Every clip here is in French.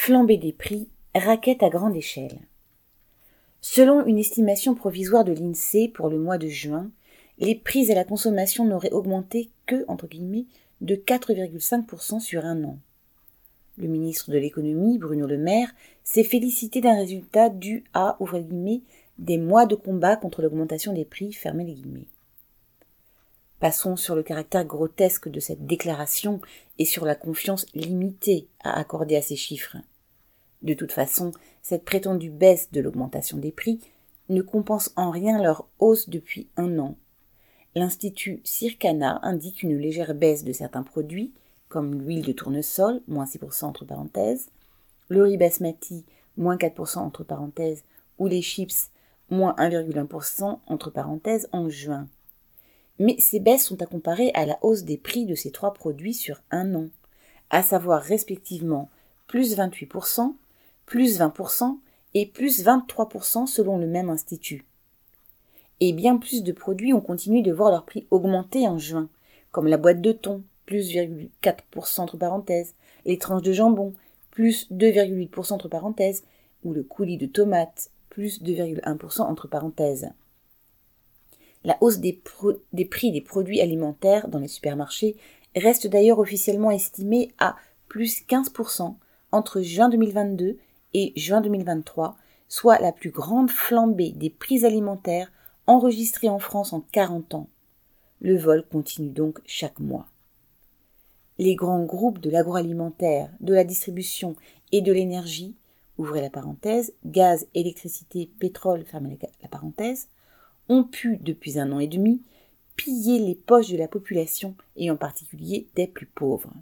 flambée des prix, raquette à grande échelle. Selon une estimation provisoire de l'INSEE pour le mois de juin, les prix à la consommation n'auraient augmenté que, entre guillemets, de 4,5% sur un an. Le ministre de l'économie, Bruno Le Maire, s'est félicité d'un résultat dû à, des mois de combat contre l'augmentation des prix. Passons sur le caractère grotesque de cette déclaration et sur la confiance limitée à accorder à ces chiffres. De toute façon, cette prétendue baisse de l'augmentation des prix ne compense en rien leur hausse depuis un an. L'Institut Circana indique une légère baisse de certains produits, comme l'huile de tournesol, moins 6% entre parenthèses, le riz basmati, moins 4% entre parenthèses, ou les chips, moins 1,1% entre parenthèses en juin. Mais ces baisses sont à comparer à la hausse des prix de ces trois produits sur un an, à savoir respectivement plus 28%, plus 20% et plus 23% selon le même institut. Et bien plus de produits ont continué de voir leur prix augmenter en juin, comme la boîte de thon, plus 2,4% entre parenthèses, les tranches de jambon, plus 2,8% entre parenthèses, ou le coulis de tomates, plus 2,1% entre parenthèses. La hausse des, prix des produits alimentaires dans les supermarchés reste d'ailleurs officiellement estimée à plus 15% entre juin 2022 et juin 2023, soit la plus grande flambée des prix alimentaires enregistrée en France en 40 ans. Le vol continue donc chaque mois. Les grands groupes de l'agroalimentaire, de la distribution et de l'énergie, ouvrez la parenthèse, gaz, électricité, pétrole, fermez la parenthèse, ont pu, depuis un an et demi, piller les poches de la population et en particulier des plus pauvres.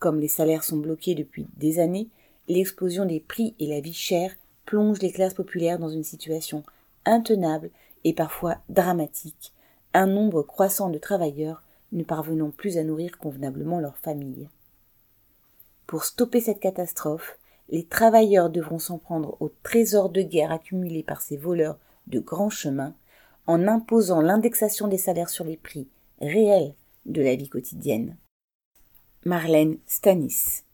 Comme les salaires sont bloqués depuis des années, l'explosion des prix et la vie chère plongent les classes populaires dans une situation intenable et parfois dramatique, un nombre croissant de travailleurs ne parvenant plus à nourrir convenablement leurs familles. Pour stopper cette catastrophe, les travailleurs devront s'en prendre au trésor de guerre accumulé par ces voleurs de grands chemins en imposant l'indexation des salaires sur les prix réels de la vie quotidienne. Marlène Stanis